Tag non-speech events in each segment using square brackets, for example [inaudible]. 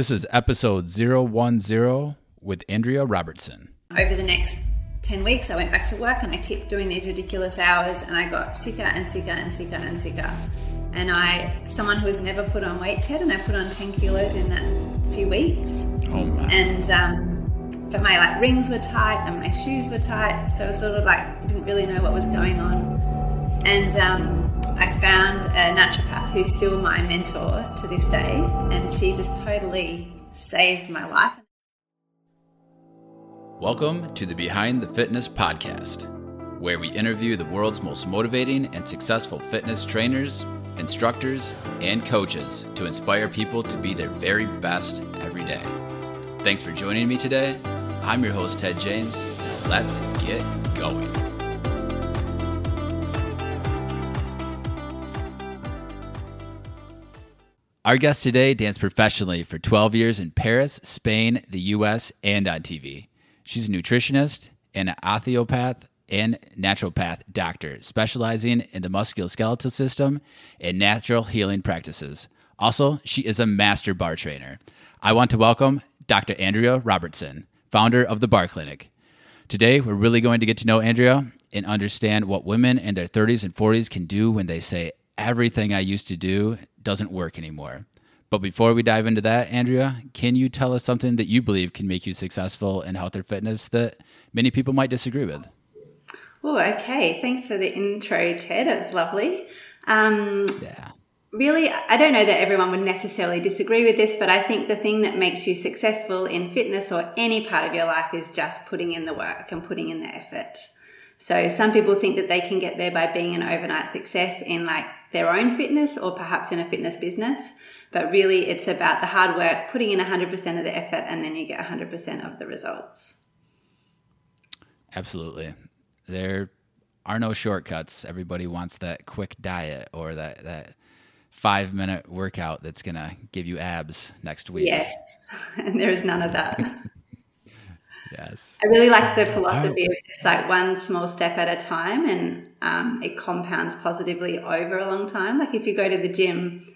This is episode 010 with Andrea Robertson. Over the next 10 weeks, I went back to work and I kept doing these ridiculous hours and I got sicker and sicker and sicker and sicker. And I, someone who has never put on weight, Ted, and I put on 10 kilos in that few weeks. Oh my. And, um, but my like rings were tight and my shoes were tight. So I was sort of like, didn't really know what was going on. And, um, I found a naturopath who's still my mentor to this day, and she just totally saved my life. Welcome to the Behind the Fitness podcast, where we interview the world's most motivating and successful fitness trainers, instructors, and coaches to inspire people to be their very best every day. Thanks for joining me today. I'm your host, Ted James. Let's get going. Our guest today danced professionally for 12 years in Paris, Spain, the US, and on TV. She's a nutritionist, and an osteopath, and naturopath doctor, specializing in the musculoskeletal system and natural healing practices. Also, she is a master barre trainer. I want to welcome Dr. Andrea Robertson, founder of the Barre Clinic. Today, we're really going to get to know Andrea and understand what women in their 30s and 40s can do when they say, Everything I used to do doesn't work anymore. But before we dive into that, Andrea, can you tell us something that you believe can make you successful in health or fitness that many people might disagree with? Oh, okay. Thanks for the intro, Ted. It's lovely. Um, yeah. Really, I don't know that everyone would necessarily disagree with this, but I think the thing that makes you successful in fitness or any part of your life is just putting in the work and putting in the effort. So some people think that they can get there by being an overnight success in like their own fitness or perhaps in a fitness business. But really, it's about the hard work, putting in 100% of the effort, and then you get 100% of the results. Absolutely. There are no shortcuts. Everybody wants that quick diet or that, that five minute workout that's going to give you abs next week. Yes. [laughs] And there is none of that. [laughs] yes. I really like the philosophy of just like one small step at a time and um, it compounds positively over a long time. Like if you go to the gym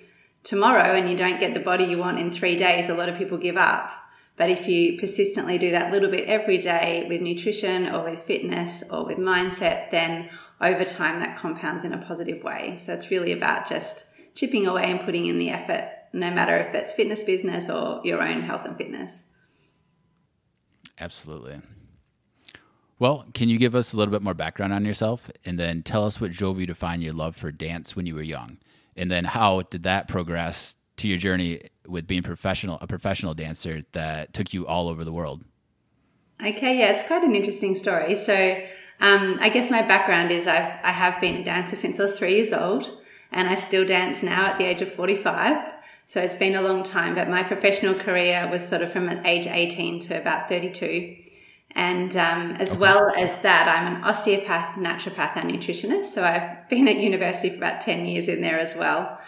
tomorrow and you don't get the body you want in three days, a lot of people give up. But if you persistently do that little bit every day with nutrition or with fitness or with mindset, then over time that compounds in a positive way. So it's really about just chipping away and putting in the effort, no matter if it's fitness business or your own health and fitness. Absolutely. Well, can you give us a little bit more background on yourself and then tell us what drove you to find your love for dance when you were young? And then how did that progress to your journey with being professional a professional dancer that took you all over the world? Okay, yeah, it's quite an interesting story. So, um, I guess my background is I've I have been a dancer since I was three years old, and I still dance now at the age of forty five. So it's been a long time, but my professional career was sort of from age eighteen to about thirty two. And um, as okay. well as that, I'm an osteopath, naturopath, and nutritionist. So I've been at university for about 10 years in there as well.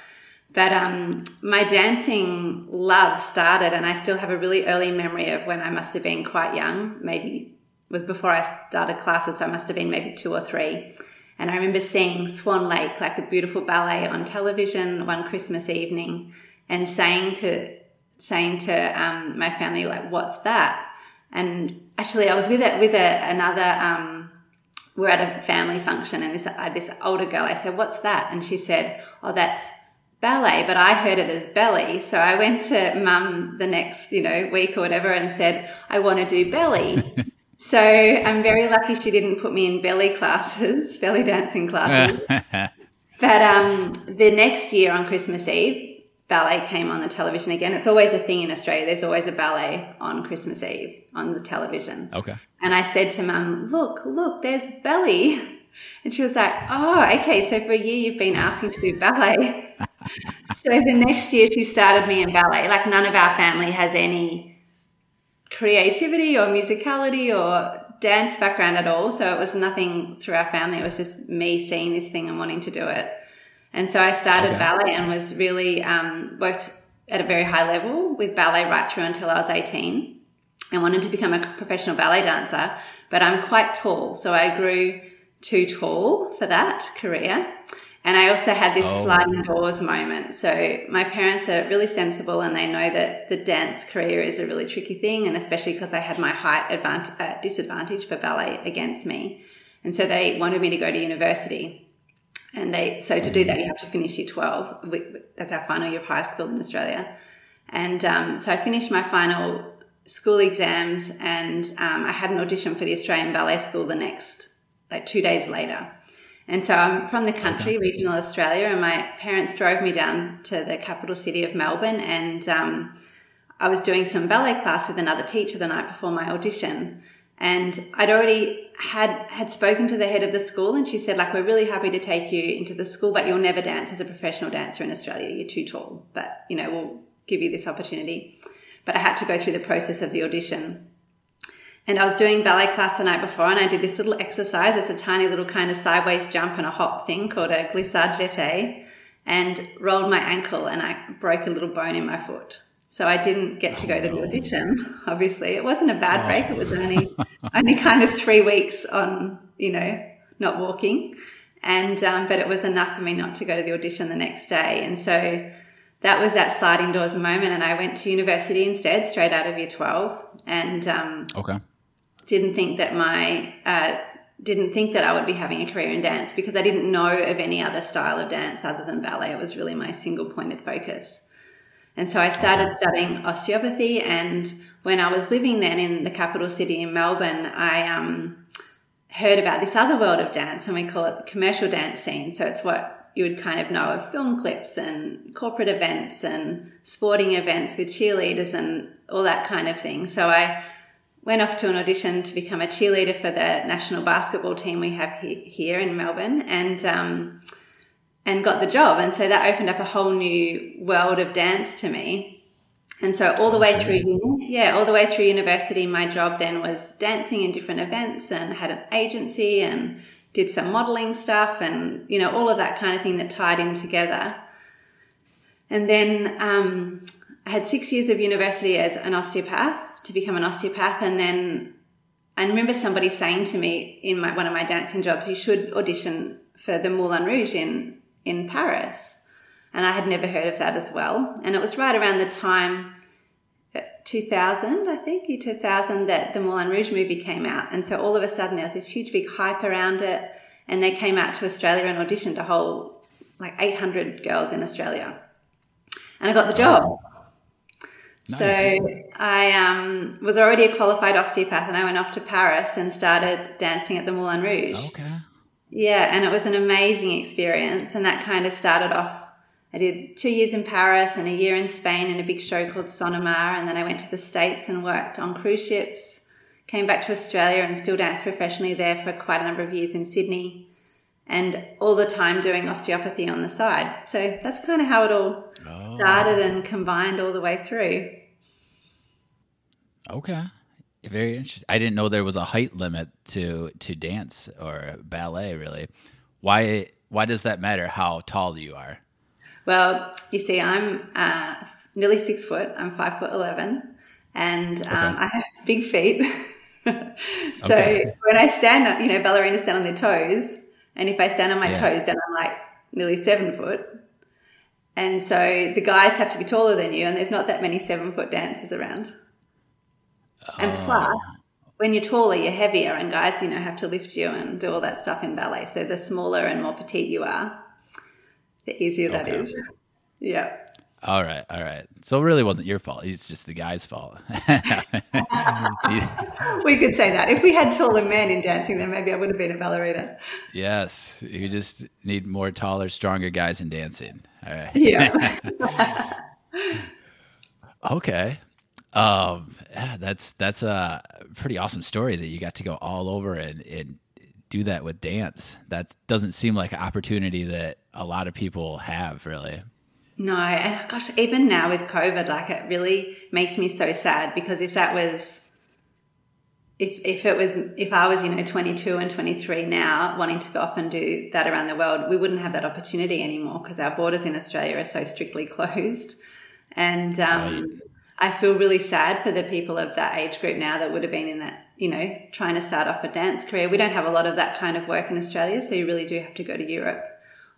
But um, my dancing love started, and I still have a really early memory of when I must have been quite young. Maybe was before I started classes, so I must have been maybe two or three. And I remember seeing Swan Lake, like a beautiful ballet, on television one Christmas evening, and saying to saying to um, my family, like, "What's that?" And actually, I was with a, with a, another. Um, we're at a family function, and this uh, this older girl. I said, "What's that?" And she said, "Oh, that's ballet." But I heard it as belly, so I went to mum the next you know week or whatever and said, "I want to do belly." [laughs] so I'm very lucky she didn't put me in belly classes, [laughs] belly dancing classes. [laughs] but um, the next year on Christmas Eve, ballet came on the television again. It's always a thing in Australia. There's always a ballet on Christmas Eve on the television. Okay. And I said to mum, look, look, there's belly. [laughs] And she was like, oh, okay. So for a year, you've been asking to do ballet. [laughs] so the next year, she started me in ballet. Like none of our family has any creativity or musicality or dance background at all. So it was nothing through our family. It was just me seeing this thing and wanting to do it. And so I started okay. ballet and was really um, worked at a very high level with ballet right through until I was 18 and wanted to become a professional ballet dancer. But I'm quite tall, so I grew too tall for that career. And I also had this oh. sliding doors moment. So my parents are really sensible and they know that the dance career is a really tricky thing, and especially because I had my height advantage, uh, disadvantage for ballet against me. And so they wanted me to go to university. And they so to do that, you have to finish year 12. That's our final year of high school in Australia. And um, so I finished my final school exams and um, I had an audition for the Australian Ballet School the next, like two days later. And so I'm from the country, regional Australia, and my parents drove me down to the capital city of Melbourne. And um, I was doing some ballet class with another teacher the night before my audition. And I'd already had had spoken to the head of the school, and she said, like, we're really happy to take you into the school, but you'll never dance as a professional dancer in Australia. You're too tall, but you know we'll give you this opportunity. But I had to go through the process of the audition. And I was doing ballet class the night before, and I did this little exercise. It's a tiny little kind of sideways jump and a hop thing called a glissade jeté, and rolled my ankle, and I broke a little bone in my foot. So I didn't get to go to the audition. Obviously, it wasn't a bad oh. break. It was only only kind of three weeks on, you know, not walking, and um, but it was enough for me not to go to the audition the next day. And so that was that sliding doors moment. And I went to university instead, straight out of year twelve, and um, okay didn't think that my uh, didn't think that I would be having a career in dance because I didn't know of any other style of dance other than ballet. It was really my single pointed focus. And so I started studying osteopathy. And when I was living then in the capital city in Melbourne, I um, heard about this other world of dance, and we call it the commercial dance scene. So it's what you would kind of know of film clips and corporate events and sporting events with cheerleaders and all that kind of thing. So I went off to an audition to become a cheerleader for the national basketball team we have he- here in Melbourne, and um, and got the job. And so that opened up a whole new world of dance to me. And so all the way through, yeah, all the way through university, my job then was dancing in different events and had an agency and did some modeling stuff and you know all of that kind of thing that tied in together. And then um, I had six years of university as an osteopath to become an osteopath. And then I remember somebody saying to me in my, one of my dancing jobs, you should audition for the Moulin Rouge in, in Paris. And I had never heard of that as well. And it was right around the time, uh, 2000, I think, 2000, that the Moulin Rouge movie came out. And so all of a sudden there was this huge big hype around it. And they came out to Australia and auditioned a whole, like 800 girls in Australia. And I got the job. Nice. So I um, was already a qualified osteopath, and I went off to Paris and started dancing at the Moulin Rouge. Okay. Yeah, and it was an amazing experience, and that kind of started off. I did two years in Paris and a year in Spain in a big show called Sonomar, and then I went to the States and worked on cruise ships. Came back to Australia and still danced professionally there for quite a number of years in Sydney, and all the time doing osteopathy on the side. So that's kind of how it all oh. started and combined all the way through. Okay. Very interesting. I didn't know there was a height limit to to dance or ballet. Really, why why does that matter? How tall you are? Well, you see, I'm uh, nearly six foot. I'm five foot eleven, and um, okay. I have big feet. [laughs] so okay. when I stand, you know, ballerinas stand on their toes, and if I stand on my yeah. toes, then I'm like nearly seven foot. And so the guys have to be taller than you, and there's not that many seven foot dancers around. And oh. plus, when you're taller, you're heavier, and guys, you know, have to lift you and do all that stuff in ballet. So the smaller and more petite you are, the easier that okay. is. Yeah. All right, all right. So it really wasn't your fault. It's just the guy's fault. [laughs] we could say that. If we had taller men in dancing, then maybe I would have been a ballerina. Yes, you just need more taller, stronger guys in dancing. All right. Yeah. [laughs] okay. Um, yeah, that's that's a pretty awesome story that you got to go all over and, and do that with dance. That doesn't seem like an opportunity that a lot of people have, really. No, and gosh, even now with COVID, like it really makes me so sad because if that was, if if it was, if I was, you know, twenty two and twenty three now, wanting to go off and do that around the world, we wouldn't have that opportunity anymore because our borders in Australia are so strictly [laughs] closed, and um, right. I feel really sad for the people of that age group now that would have been in that, you know, trying to start off a dance career. We don't have a lot of that kind of work in Australia, so you really do have to go to Europe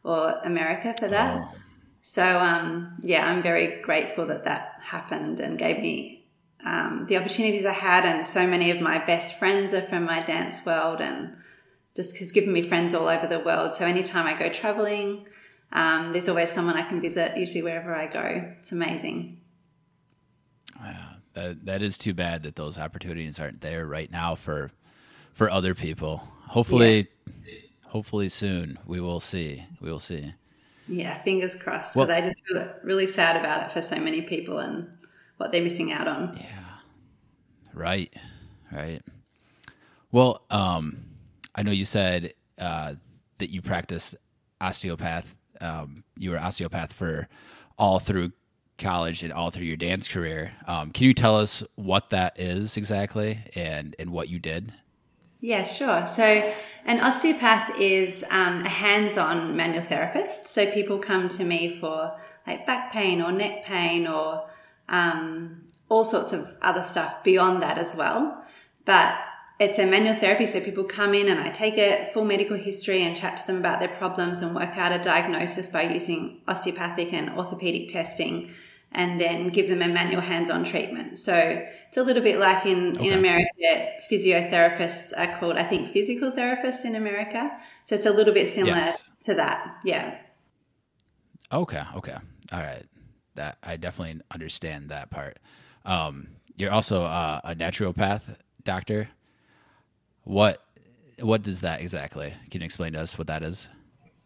or America for that. Oh. So um, yeah, I'm very grateful that that happened and gave me um, the opportunities I had. And so many of my best friends are from my dance world, and just has given me friends all over the world. So anytime I go traveling, um, there's always someone I can visit. Usually wherever I go, it's amazing. Yeah, that that is too bad that those opportunities aren't there right now for for other people. Hopefully, yeah. hopefully soon we will see. We will see. Yeah, fingers crossed. Because well, I just feel really sad about it for so many people and what they're missing out on. Yeah. Right. Right. Well, um, I know you said uh, that you practiced osteopath. Um, you were osteopath for all through college and all through your dance career. Um, can you tell us what that is exactly and and what you did? Yeah, sure. So, an osteopath is um, a hands on manual therapist. So, people come to me for like back pain or neck pain or um, all sorts of other stuff beyond that as well. But it's a manual therapy, so people come in and I take a full medical history and chat to them about their problems and work out a diagnosis by using osteopathic and orthopedic testing and then give them a manual hands-on treatment. So it's a little bit like in, okay. in America, physiotherapists are called, I think, physical therapists in America. So it's a little bit similar yes. to that. Yeah. Okay. Okay. All right. That I definitely understand that part. Um, you're also uh, a naturopath doctor. What what does that exactly? Can you explain to us what that is?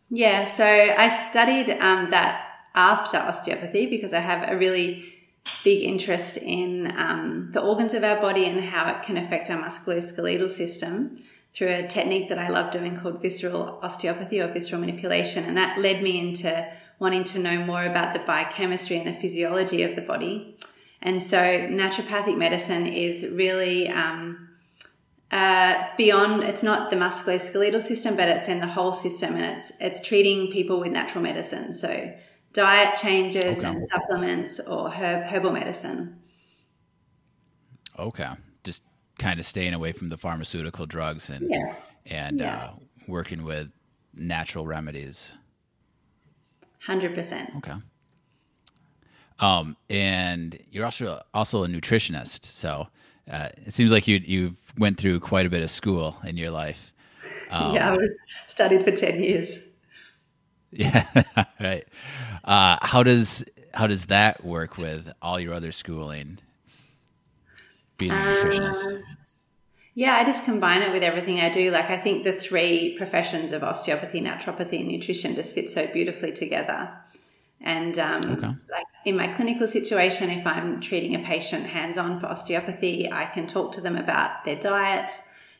Yeah. So I studied um, that after osteopathy because I have a really big interest in um, the organs of our body and how it can affect our musculoskeletal system through a technique that I love doing called visceral osteopathy or visceral manipulation. And that led me into wanting to know more about the biochemistry and the physiology of the body. And so naturopathic medicine is really um, uh, beyond it's not the musculoskeletal system but it's in the whole system and it's it's treating people with natural medicine so diet changes okay. and supplements or herb, herbal medicine. Okay. Just kind of staying away from the pharmaceutical drugs and yeah. and yeah. Uh, working with natural remedies. 100%. Okay. Um, and you're also also a nutritionist, so uh, it seems like you you went through quite a bit of school in your life. Um, [laughs] yeah, I was studied for ten years. Yeah, [laughs] right. Uh, how does how does that work with all your other schooling? Being a nutritionist. Uh, yeah, I just combine it with everything I do. Like I think the three professions of osteopathy, naturopathy, and nutrition just fit so beautifully together. And um, okay. like in my clinical situation, if I'm treating a patient hands on for osteopathy, I can talk to them about their diet.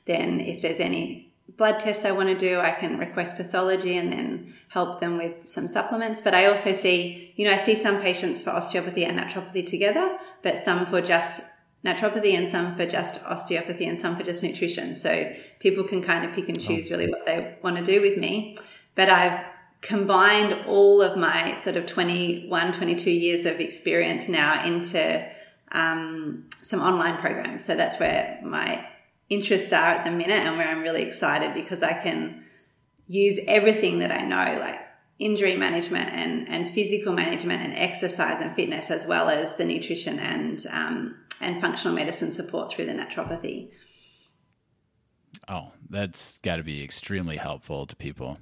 Then, if there's any blood tests I want to do, I can request pathology and then help them with some supplements. But I also see, you know, I see some patients for osteopathy and naturopathy together, but some for just naturopathy and some for just osteopathy and some for just nutrition. So people can kind of pick and choose really what they want to do with me. But I've combined all of my sort of 21, 22 years of experience now into um, some online programs. So that's where my interests are at the minute and where I'm really excited because I can use everything that I know, like injury management and, and physical management and exercise and fitness, as well as the nutrition and um, and functional medicine support through the naturopathy. Oh, that's got to be extremely helpful to people.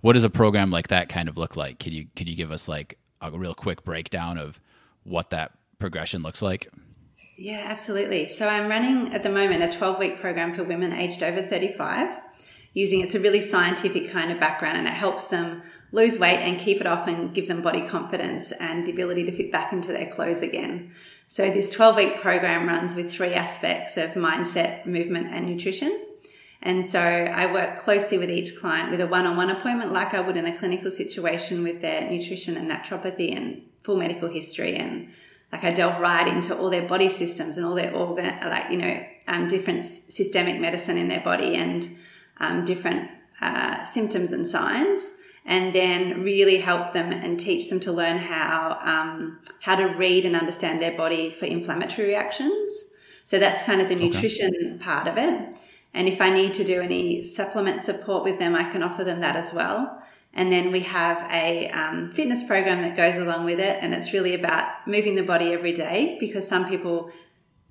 What does a program like that kind of look like? Could you could you give us like a real quick breakdown of what that progression looks like? Yeah, absolutely. So I'm running at the moment a 12 week program for women aged over 35 using it's a really scientific kind of background and it helps them lose weight and keep it off and give them body confidence and the ability to fit back into their clothes again. So this 12 week program runs with three aspects of mindset, movement and nutrition. And so I work closely with each client with a one-on-one appointment like I would in a clinical situation with their nutrition and naturopathy and full medical history and like I delve right into all their body systems and all their organ, like you know, um, different systemic medicine in their body and um, different uh, symptoms and signs, and then really help them and teach them to learn how um, how to read and understand their body for inflammatory reactions. So that's kind of the nutrition okay. part of it. And if I need to do any supplement support with them, I can offer them that as well. And then we have a um, fitness program that goes along with it, and it's really about moving the body every day because some people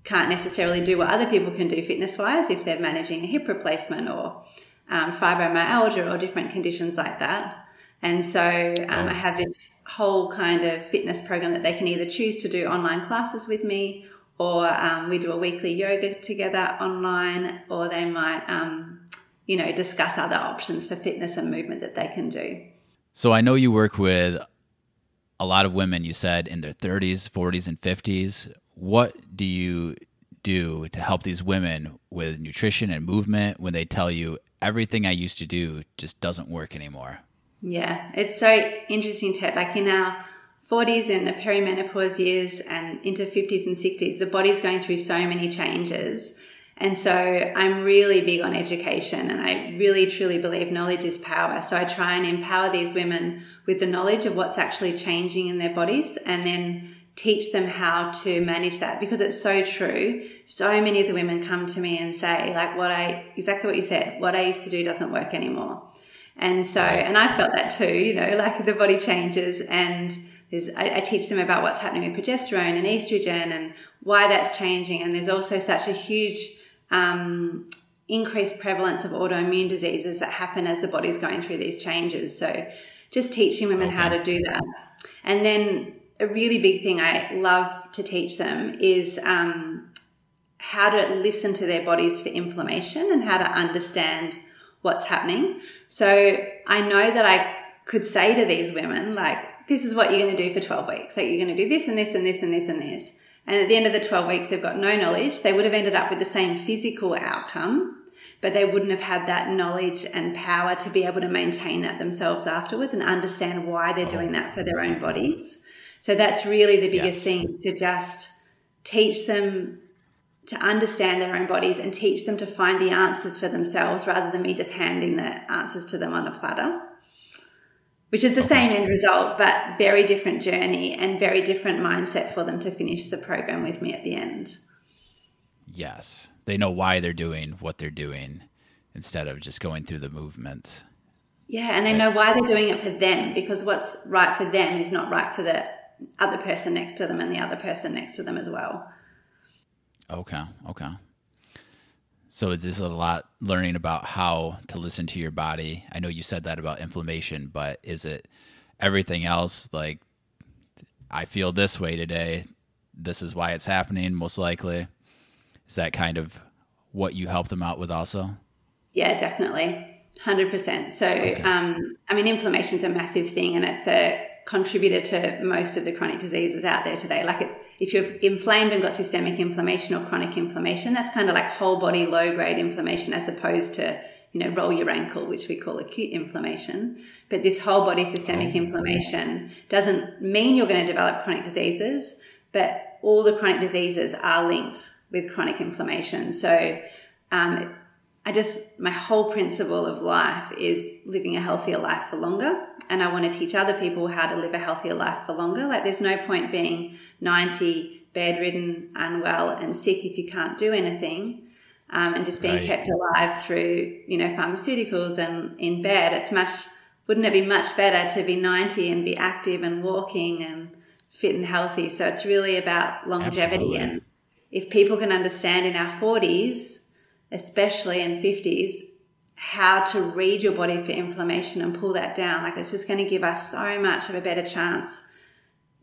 can't necessarily do what other people can do fitness wise if they're managing a hip replacement or um, fibromyalgia or different conditions like that. And so um, I have this whole kind of fitness program that they can either choose to do online classes with me, or um, we do a weekly yoga together online, or they might, um, you know, discuss other options for fitness and movement that they can do. So I know you work with a lot of women. You said in their 30s, 40s, and 50s. What do you do to help these women with nutrition and movement when they tell you everything I used to do just doesn't work anymore? Yeah, it's so interesting, Ted. Like in our 40s and the perimenopause years and into 50s and 60s, the body's going through so many changes. And so I'm really big on education and I really truly believe knowledge is power. So I try and empower these women with the knowledge of what's actually changing in their bodies and then teach them how to manage that because it's so true. So many of the women come to me and say, like, what I exactly what you said, what I used to do doesn't work anymore. And so, and I felt that too, you know, like the body changes and there's, I, I, teach them about what's happening with progesterone and estrogen and why that's changing. And there's also such a huge um, increased prevalence of autoimmune diseases that happen as the body's going through these changes. So just teaching women okay. how to do that. And then a really big thing I love to teach them is um, how to listen to their bodies for inflammation and how to understand what's happening. So I know that I could say to these women, like, this is what you're going to do for 12 weeks. Like, you're going to do this and this and this and this and this. And at the end of the 12 weeks, they've got no knowledge. They would have ended up with the same physical outcome, but they wouldn't have had that knowledge and power to be able to maintain that themselves afterwards and understand why they're doing that for their own bodies. So that's really the biggest yes. thing to just teach them to understand their own bodies and teach them to find the answers for themselves rather than me just handing the answers to them on a platter. Which is the okay. same end result, but very different journey and very different mindset for them to finish the program with me at the end. Yes. They know why they're doing what they're doing instead of just going through the movements. Yeah, and they know why they're doing it for them because what's right for them is not right for the other person next to them and the other person next to them as well. Okay. Okay. So it's just a lot learning about how to listen to your body. I know you said that about inflammation, but is it everything else? Like, I feel this way today. This is why it's happening, most likely. Is that kind of what you help them out with also? Yeah, definitely. 100%. So, okay. um, I mean, inflammation is a massive thing and it's a contributor to most of the chronic diseases out there today. Like it, if you're inflamed and got systemic inflammation or chronic inflammation, that's kind of like whole body low grade inflammation as opposed to, you know, roll your ankle, which we call acute inflammation. But this whole body systemic inflammation doesn't mean you're going to develop chronic diseases, but all the chronic diseases are linked with chronic inflammation. So, um, I just, my whole principle of life is living a healthier life for longer. And I want to teach other people how to live a healthier life for longer. Like, there's no point being 90, bedridden, unwell, and sick if you can't do anything. Um, and just being right. kept alive through, you know, pharmaceuticals and in bed. It's much, wouldn't it be much better to be 90 and be active and walking and fit and healthy? So it's really about longevity. Absolutely. And if people can understand in our 40s, especially in 50s, how to read your body for inflammation and pull that down. Like it's just going to give us so much of a better chance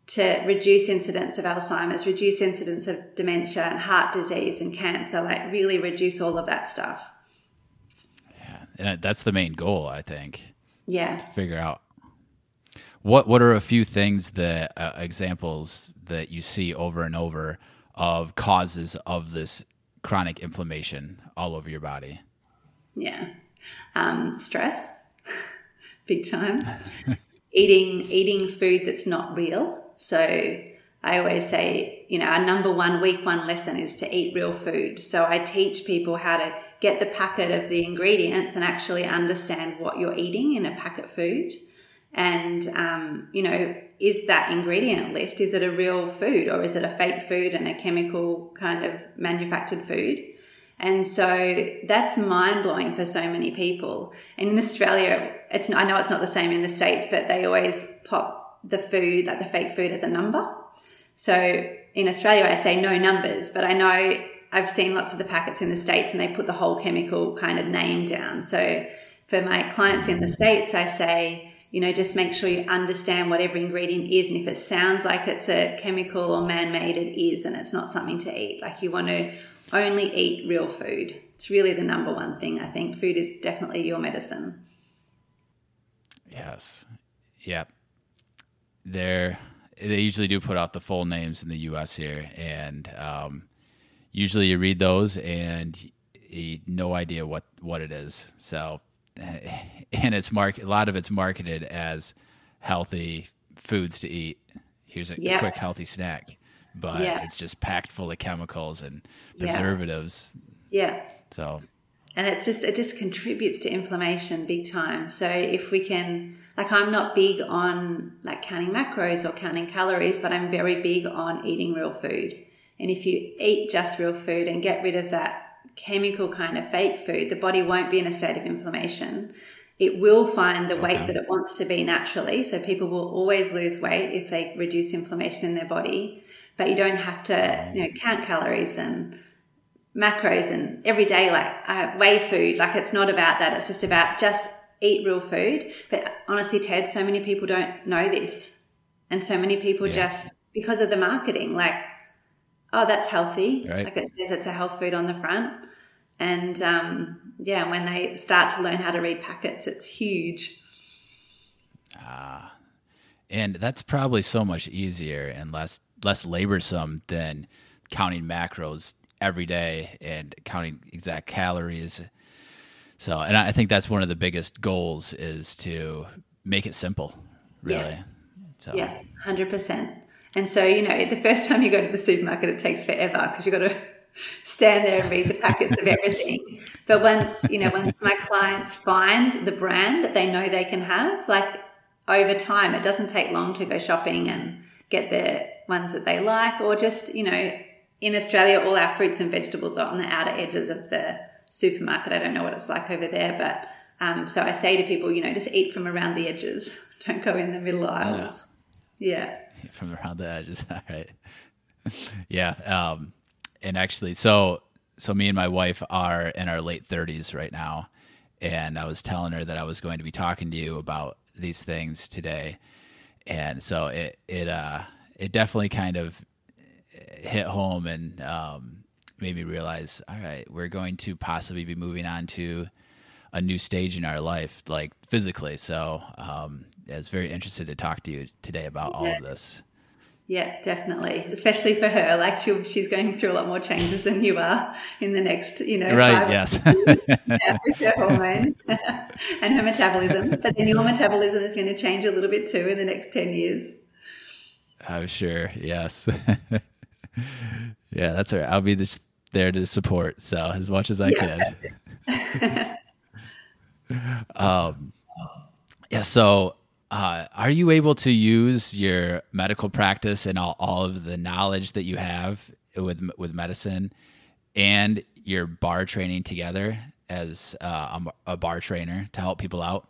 to reduce incidence of Alzheimer's, reduce incidence of dementia and heart disease and cancer, like really reduce all of that stuff. Yeah, and that's the main goal, I think. Yeah. To figure out what what are a few things that uh, examples that you see over and over of causes of this chronic inflammation all over your body? Yeah. Um, stress, [laughs] big time. [laughs] eating eating food that's not real. So I always say, you know, our number one week one lesson is to eat real food. So I teach people how to get the packet of the ingredients and actually understand what you're eating in a packet food. And, um, you know, is that ingredient list, is it a real food or is it a fake food and a chemical kind of manufactured food? And so that's mind blowing for so many people. And in Australia, it's I know it's not the same in the states, but they always pop the food, like the fake food, as a number. So in Australia, I say no numbers, but I know I've seen lots of the packets in the states, and they put the whole chemical kind of name down. So for my clients in the states, I say you know, just make sure you understand what every ingredient is. And if it sounds like it's a chemical or man made, it is, and it's not something to eat. Like you want to only eat real food. It's really the number one thing. I think food is definitely your medicine. Yes. Yep. They're, they usually do put out the full names in the US here. And um, usually you read those and you, no idea what, what it is. So [laughs] and it's mark a lot of it's marketed as healthy foods to eat. Here's a, yeah. quick healthy snack, but yeah. it's just packed full of chemicals and preservatives. Yeah. So. And it's just it just contributes to inflammation big time. So if we can, like, I'm not big on like counting macros or counting calories, but I'm very big on eating real food. And if you eat just real food and get rid of that chemical kind of fake food, the body won't be in a state of inflammation. It will find the weight that it wants to be naturally. So people will always lose weight if they reduce inflammation in their body. But you don't have to, you know, count calories and macros and everyday like uh, weigh food. Like it's not about that. It's just about just eat real food. But honestly, Ted, so many people don't know this, and so many people yeah. just because of the marketing, like oh, that's healthy. Right. Like it says it's a health food on the front. And um, yeah, when they start to learn how to read packets, it's huge. Ah, and that's probably so much easier and less less laborsome than counting macros every day and counting exact calories. So, and I think that's one of the biggest goals is to make it simple, really. Yeah. So. Yeah, hundred percent. And so, you know, the first time you go to the supermarket, it takes forever because you've got to stand there and read the packets of everything. But once, you know, once my clients find the brand that they know they can have, like over time, it doesn't take long to go shopping and get the ones that they like, or just, you know, in Australia, all our fruits and vegetables are on the outer edges of the supermarket. I don't know what it's like over there, but um, so I say to people, you know, just eat from around the edges. [laughs] Don't go in the middle aisles. Yeah. yeah. [laughs] From around the edges. [laughs] All right. yeah. Um, and actually, so so me and my wife are in our late 30s right now, and I was telling her that I was going to be talking to you about these things today, and so it it uh it definitely kind of hit home and um, made me realize, all right, we're going to possibly be moving on to a new stage in our life, like physically. So um, I was very interested to talk to you today about all of this. Yeah, definitely. Especially for her, like she she's going through a lot more changes than you are in the next, you know, right? Yes, [laughs] yeah, with her hormones [laughs] and her metabolism. But then your metabolism is going to change a little bit too in the next ten years. I'm sure. Yes. [laughs] yeah, that's right. I'll be just there to support. So as much as I yeah. can. Um. Yeah. So uh, are you able to use your medical practice and all, all of the knowledge that you have with with medicine and your barre training together as uh, a, barre trainer to help people out?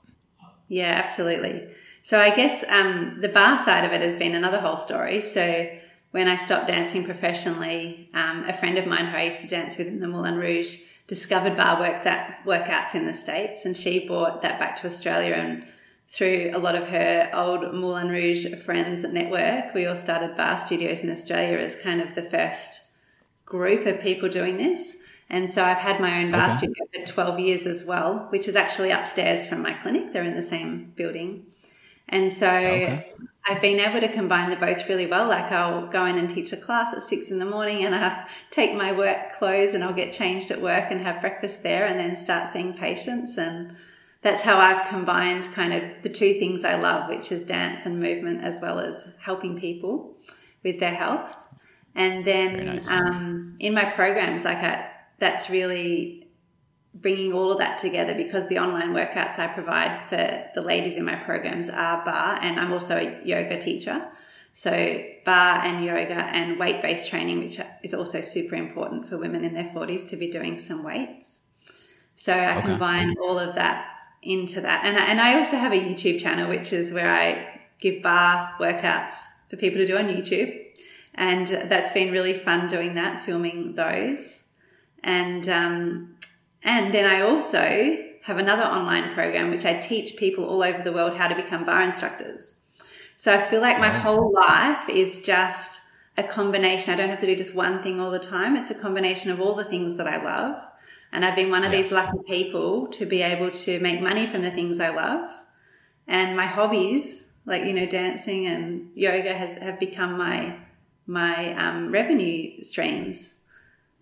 Yeah, absolutely. So I guess um, the barre side of it has been another whole story. So when I stopped dancing professionally, um, a friend of mine who I used to dance with in the Moulin Rouge discovered barre works at, workouts in the States and she brought that back to Australia and through a lot of her old Moulin Rouge friends network, we all started barre studios in Australia as kind of the first group of people doing this. And so I've had my own barre okay. studio for 12 years as well, which is actually upstairs from my clinic. They're in the same building. And so okay. I've been able to combine the both really well. Like I'll go in and teach a class at six in the morning and I take my work clothes and I'll get changed at work and have breakfast there and then start seeing patients and that's how I've combined kind of the two things I love, which is dance and movement, as well as helping people with their health. And then nice. um, in my programs, like I, that's really bringing all of that together because the online workouts I provide for the ladies in my programs are barre, and I'm also a yoga teacher. So, barre and yoga and weight based training, which is also super important for women in their 40s to be doing some weights. So, I okay. combine all of that into that. And I, and I also have a YouTube channel, which is where I give barre workouts for people to do on YouTube. And that's been really fun doing that, filming those. And, um, and then I also have another online program which I teach people all over the world how to become barre instructors. So I feel like my whole life is just a combination. I don't have to do just one thing all the time. It's a combination of all the things that I love. And I've been one of yes. these lucky people to be able to make money from the things I love. And my hobbies, like, you know, dancing and yoga has have become my my um, revenue streams.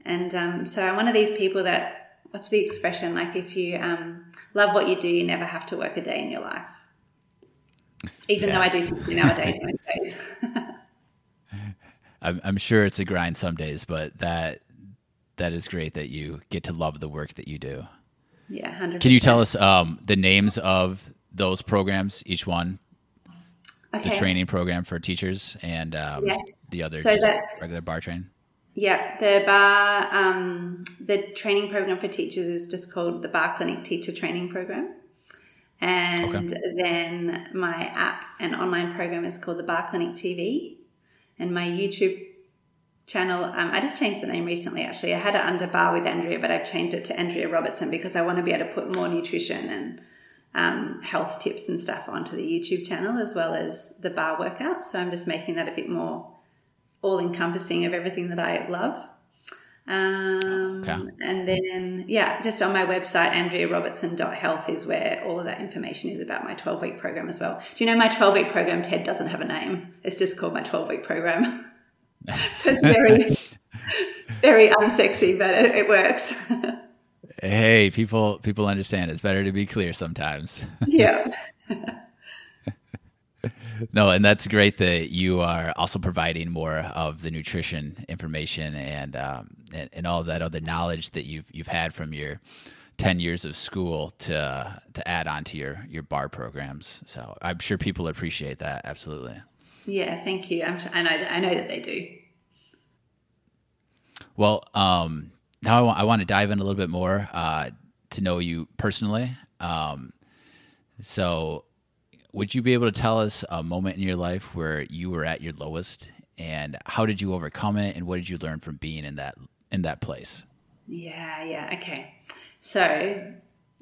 And um, so I'm one of these people that what's the expression? Like if you um, love what you do, you never have to work a day in your life. Even yes. though I do something nowadays, most days. [laughs] I'm, I'm sure it's a grind some days, but that that is great that you get to love the work that you do. Yeah, 100%. Can you tell us um, the names of those programs, each one? Okay. The training program for teachers and um, yes. the other so regular barre training? Yeah, the barre, um, the training program for teachers is just called the Barre Clinic Teacher Training Program. And okay. then my app and online program is called the Barre Clinic TV. And my YouTube channel, um, I just changed the name recently actually. I had it under Barre with Andrea, but I've changed it to Andrea Robertson because I want to be able to put more nutrition and um, health tips and stuff onto the YouTube channel as well as the barre workouts. So I'm just making that a bit more all encompassing of everything that I love. Um, okay. And then, yeah, just on my website, andrearobertson.health is where all of that information is about my 12 week program as well. Do you know my 12 week program, Ted, doesn't have a name? It's just called my 12 week program. [laughs] so it's very, [laughs] very unsexy, but it, it works. hey, people, people understand. It's better to be clear sometimes. yeah [laughs] no, and that's great that you are also providing more of the nutrition information and, um, and and, all that other knowledge that you've you've had from your ten years of school to to add on to your your barre programs. So I'm sure people appreciate that. Absolutely. Yeah, thank you. I'm sure, I know that, I know that they do. Well, um, now I want, I want to dive in a little bit more uh, to know you personally. Um, so would you be able to tell us a moment in your life where you were at your lowest and how did you overcome it and what did you learn from being in that in that place? Yeah, yeah, okay. So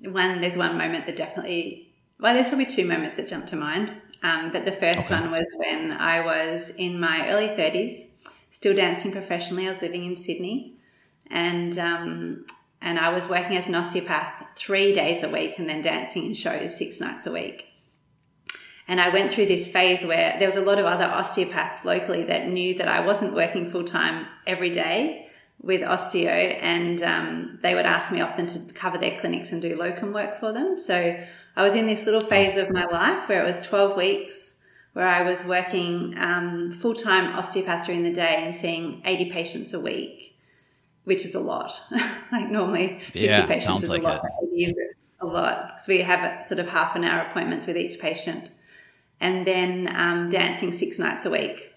one there's one moment that definitely well there's probably two moments that jump to mind. Um, but the first okay. one was when I was in my early 30s, still dancing professionally. I was living in Sydney, and um, and I was working as an osteopath three days a week, and then dancing in shows six nights a week. And I went through this phase where there was a lot of other osteopaths locally that knew that I wasn't working full time every day with osteo, and um, they would ask me often to cover their clinics and do locum work for them. So I was in this little phase of my life where it was 12 weeks where I was working um, full time osteopath during the day and seeing 80 patients a week, which is a lot. [laughs] like normally, 50 yeah, patients is like a lot, 80 is a lot. So we have sort of half an hour appointments with each patient and then um, dancing six nights a week.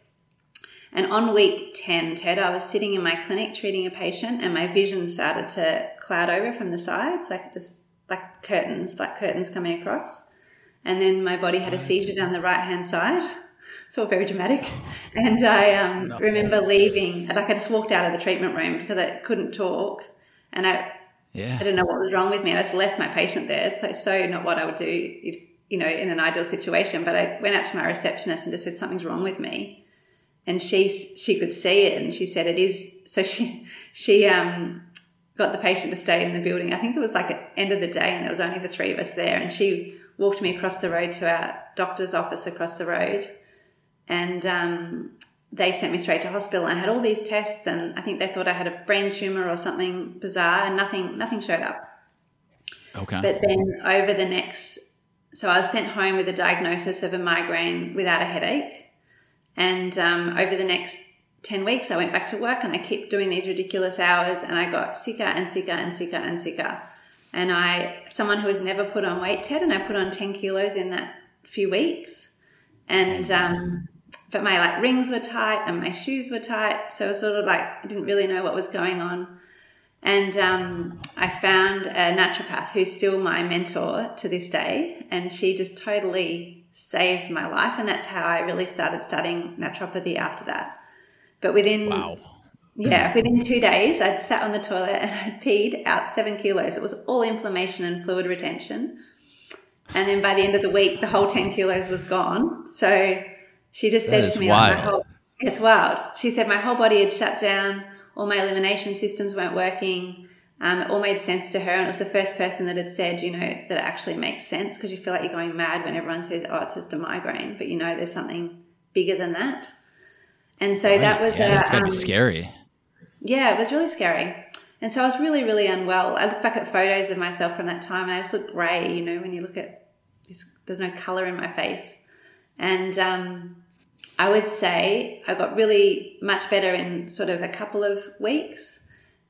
And on week 10, Ted, I was sitting in my clinic treating a patient, and my vision started to cloud over from the sides, like just like curtains, black curtains coming across. And then my body had a seizure down the right hand side. It's all very dramatic. [laughs] And I um, remember leaving, like I just walked out of the treatment room because I couldn't talk. And I, yeah. I didn't know what was wrong with me. I just left my patient there. So, so not what I would do if you know, in an ideal situation. But I went out to my receptionist and just said something's wrong with me, and she she could see it, and she said it is. [laughs] So she she um got the patient to stay in the building. I think it was like at end of the day, and there was only the three of us there, and she walked me across the road to our doctor's office across the road, and um, they sent me straight to hospital. I had all these tests, and I think they thought I had a brain tumor or something bizarre, and nothing nothing showed up. Okay. But then over the next so I was sent home with a diagnosis of a migraine without a headache. And um, over the next 10 weeks, I went back to work and I kept doing these ridiculous hours and I got sicker and sicker and sicker and sicker. And I, someone who has never put on weight, Ted, and I put on 10 kilos in that few weeks. And, um, but my like rings were tight and my shoes were tight. So it was sort of like I didn't really know what was going on. And um, I found a naturopath who's still my mentor to this day, and she just totally saved my life. And that's how I really started studying naturopathy after that. But within Wow. yeah, within two days, I'd sat on the toilet and [laughs] I'd peed out seven kilos. It was all inflammation and fluid retention. And then by the end of the week, the whole 10 kilos was gone. So she just That said to me, like, my whole, it's wild. She said my whole body had shut down. All my elimination systems weren't working. Um, it all made sense to her. And it was the first person that had said, you know, that it actually makes sense because you feel like you're going mad when everyone says, oh, it's just a migraine. But you know, there's something bigger than that. And so that was yeah, a, gotta be um, scary. yeah, it was really scary. And so I was really, really unwell. I look back at photos of myself from that time and I just look grey, you know, when you look at there's no colour in my face. And um, I would say I got really much better in sort of a couple of weeks.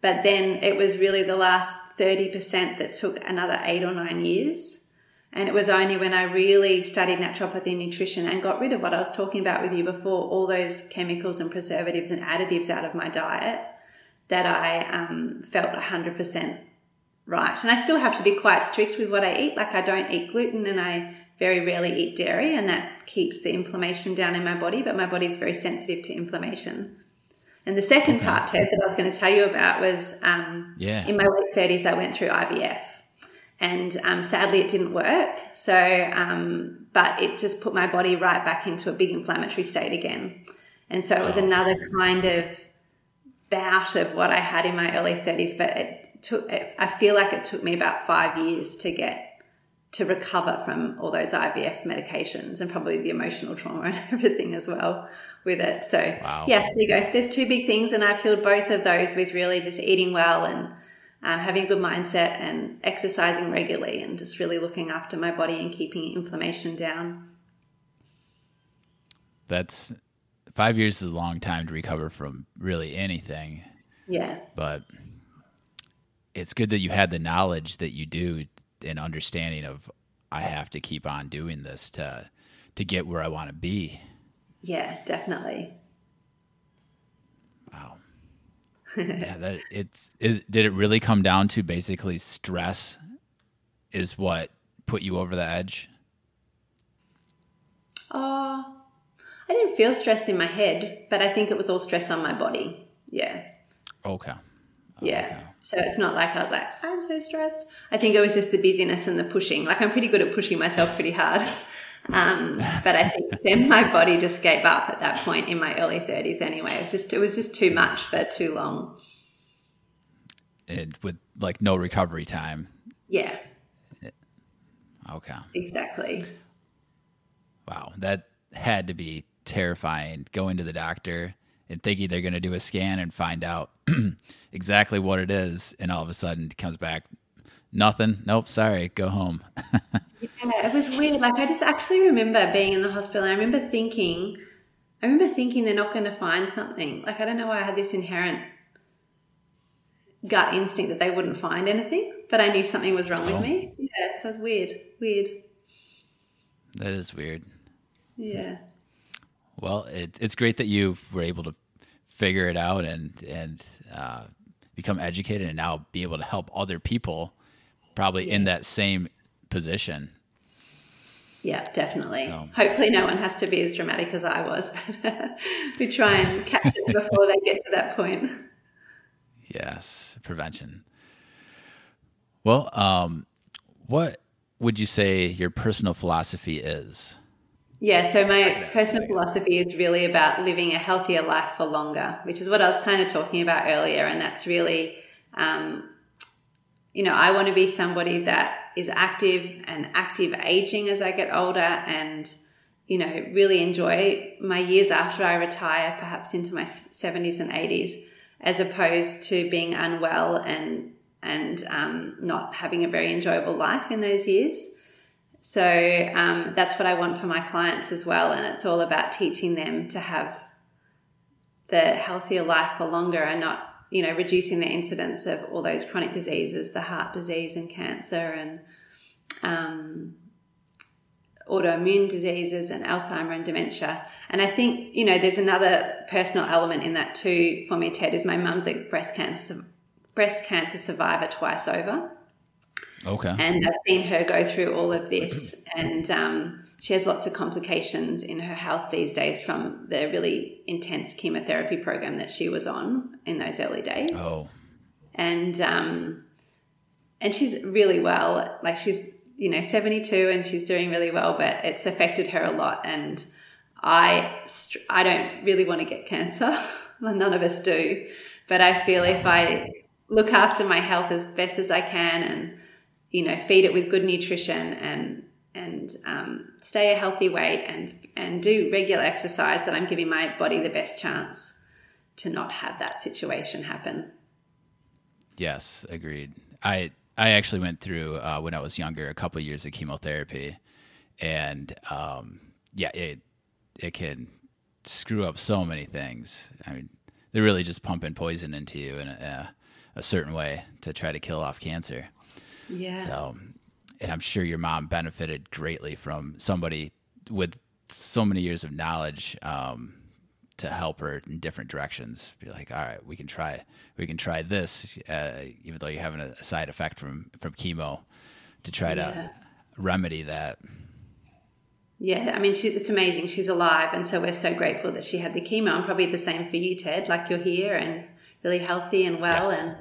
But then it was really the last 30% that took another eight or nine years. And it was only when I really studied naturopathy and nutrition and got rid of what I was talking about with you before, all those chemicals and preservatives and additives out of my diet, that I um, felt 100% right. And I still have to be quite strict with what I eat. Like I don't eat gluten and I very rarely eat dairy, and that keeps the inflammation down in my body, but my body's very sensitive to inflammation. And the second Okay. part, Ted, that I was going to tell you about was um, Yeah. in my late 30s, I went through IVF. And um, sadly, it didn't work. So, um, but it just put my body right back into a big inflammatory state again. And so it was Oh. another kind of bout of what I had in my early 30s. But it took, it, I feel like it took me about five years to get to recover from all those IVF medications and probably the emotional trauma and [laughs] everything as well with it. So, Wow. yeah, there you go. There's two big things, and I've healed both of those with really just eating well and um, having a good mindset and exercising regularly and just really looking after my body and keeping inflammation down. That's five years is a long time to recover from really anything, Yeah, but it's good that you had the knowledge that you do and understanding of I have to keep on doing this to to get where I want to be. yeah, definitely. Wow. yeah, that it's is did it really come down to basically stress is what put you over the edge? Oh, I didn't feel stressed in my head, but I think it was all stress on my body. Yeah. Okay. Yeah. Okay. So it's not like I was like, I'm so stressed. I think it was just the busyness and the pushing. Like I'm pretty good at pushing myself pretty hard. Um, but I think [laughs] then my body just gave up at that point in my early 30s anyway. It was just it was just too much for too long. And with like no recovery time. Yeah, Okay. exactly. Wow. That had to be terrifying going to the doctor and thinking they're going to do a scan and find out [clears throat] exactly what it is and all of a sudden it comes back nothing. Nope, sorry, go home. [laughs] Yeah, it was weird. Like I just actually remember being in the hospital. I remember thinking, I remember thinking they're not going to find something. Like I don't know why I had this inherent gut instinct that they wouldn't find anything, but I knew something was wrong Oh. with me. Yeah, so it was weird. Weird. that is weird. Yeah. Well, it, it's great that you were able to figure it out and and uh, become educated, and now be able to help other people, probably in that same position. Yeah, definitely. So- Hopefully, no one has to be as dramatic as I was, [laughs] but we try and catch it [laughs] before they get to that point. Yes, prevention. Well, um, what would you say your personal philosophy is? Yeah, so my personal philosophy is really about living a healthier life for longer, which is what I was kind of talking about earlier. And that's really, um, you know, I want to be somebody that is active and active aging as I get older and, you know, really enjoy my years after I retire, perhaps into my 70s and 80s, as opposed to being unwell and and um, not having a very enjoyable life in those years. So um, that's what I want for my clients as well. And it's all about teaching them to have the healthier life for longer and not, you know, reducing the incidence of all those chronic diseases, the heart disease and cancer and um, autoimmune diseases and Alzheimer and dementia. And I think, you know, there's another personal element in that too for me, Ted, is my mum's a breast cancer breast cancer survivor twice over. Okay. And I've seen her go through all of this, and um, she has lots of complications in her health these days from the really intense chemotherapy program that she was on in those early days. Oh. And um, and she's really well. Like she's you know 72 and she's doing really well, but it's affected her a lot. And I I don't really want to get cancer. [laughs] None of us do, but I feel if I look after my health as best as I can and you know feed it with good nutrition and and um, stay a healthy weight and and do regular exercise that I'm giving my body the best chance to not have that situation happen. Yes, agreed. I I actually went through uh, when I was younger a couple of years of chemotherapy, and um, yeah, it it can screw up so many things. I mean, they're really just pumping poison into you in a, a certain way to try to kill off cancer. Yeah. So, and I'm sure your mom benefited greatly from somebody with so many years of knowledge um, to help her in different directions. Be like, all right, we can try, we can try this, uh, even though you're having a side effect from from chemo, to try yeah. to remedy that. Yeah, I mean, she's it's amazing. She's alive, and so we're so grateful that she had the chemo. And probably the same for you, Ted. Like you're here and really healthy and well, yes. and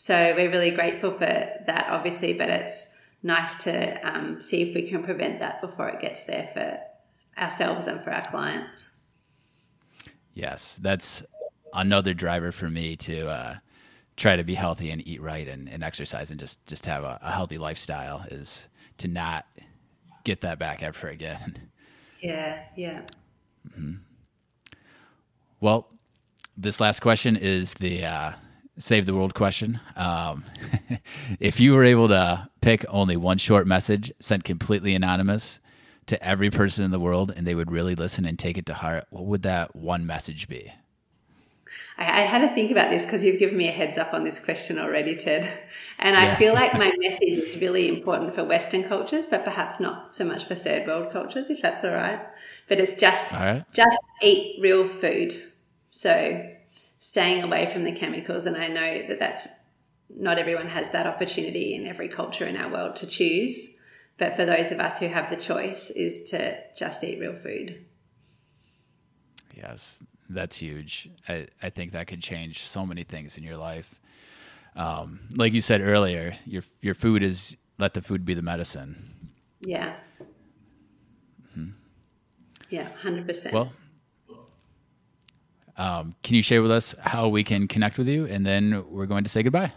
so we're really grateful for that, obviously. But it's nice to um, see if we can prevent that before it gets there for ourselves and for our clients. Yes, that's another driver for me to uh, try to be healthy and eat right and, and exercise and just just have a, a healthy lifestyle is to not get that back ever again. [laughs] Yeah, yeah. Mm-hmm. Well, this last question is the uh, save the world question. Um, [laughs] if you were able to pick only one short message sent completely anonymous to every person in the world and they would really listen and take it to heart, what would that one message be? I, I had to think about this because you've given me a heads up on this question already, Ted. [laughs] And I yeah. feel like my [laughs] message is really important for Western cultures, but perhaps not so much for third world cultures, if that's all right. But it's just just eat real food. So staying away from the chemicals. And I know that that's not everyone has that opportunity in every culture in our world to choose. But for those of us who have the choice, is to just eat real food. Yes, that's huge. I, I think that could change so many things in your life. Um, like you said earlier, your your food is let the food be the medicine. Yeah. Mm-hmm. Yeah, hundred percent. Well, um, can you share with us how we can connect with you, and then we're going to say goodbye.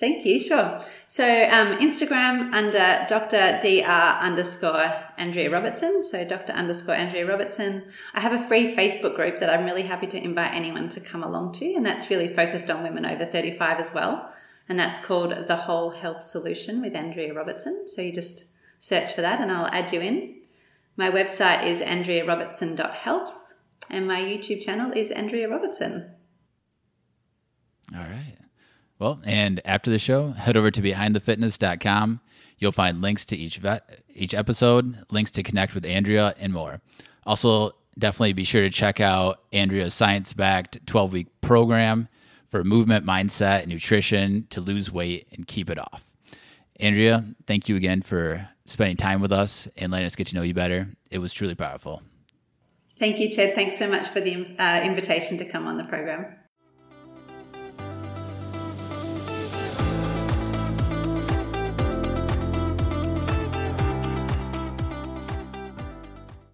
Thank you. Sure. So um, Instagram under Dr. Dr. underscore Andrea Robertson. So Dr. underscore Andrea Robertson. I have a free Facebook group that I'm really happy to invite anyone to come along to, and that's really focused on women over 35 as well. And that's called The Whole Health Solution with Andrea Robertson. So you just search for that, and I'll add you in. My website is andrearobertson.health, and my YouTube channel is Andrea Robertson. All right. Well, and after the show, head over to behindthefitness.com. You'll find links to each each episode, links to connect with Andrea, and more. Also, definitely be sure to check out Andrea's science-backed 12-week program for movement, mindset, and nutrition to lose weight and keep it off. Andrea, thank you again for spending time with us and letting us get to know you better. It was truly powerful. Thank you, Ted. Thanks so much for the uh, invitation to come on the program.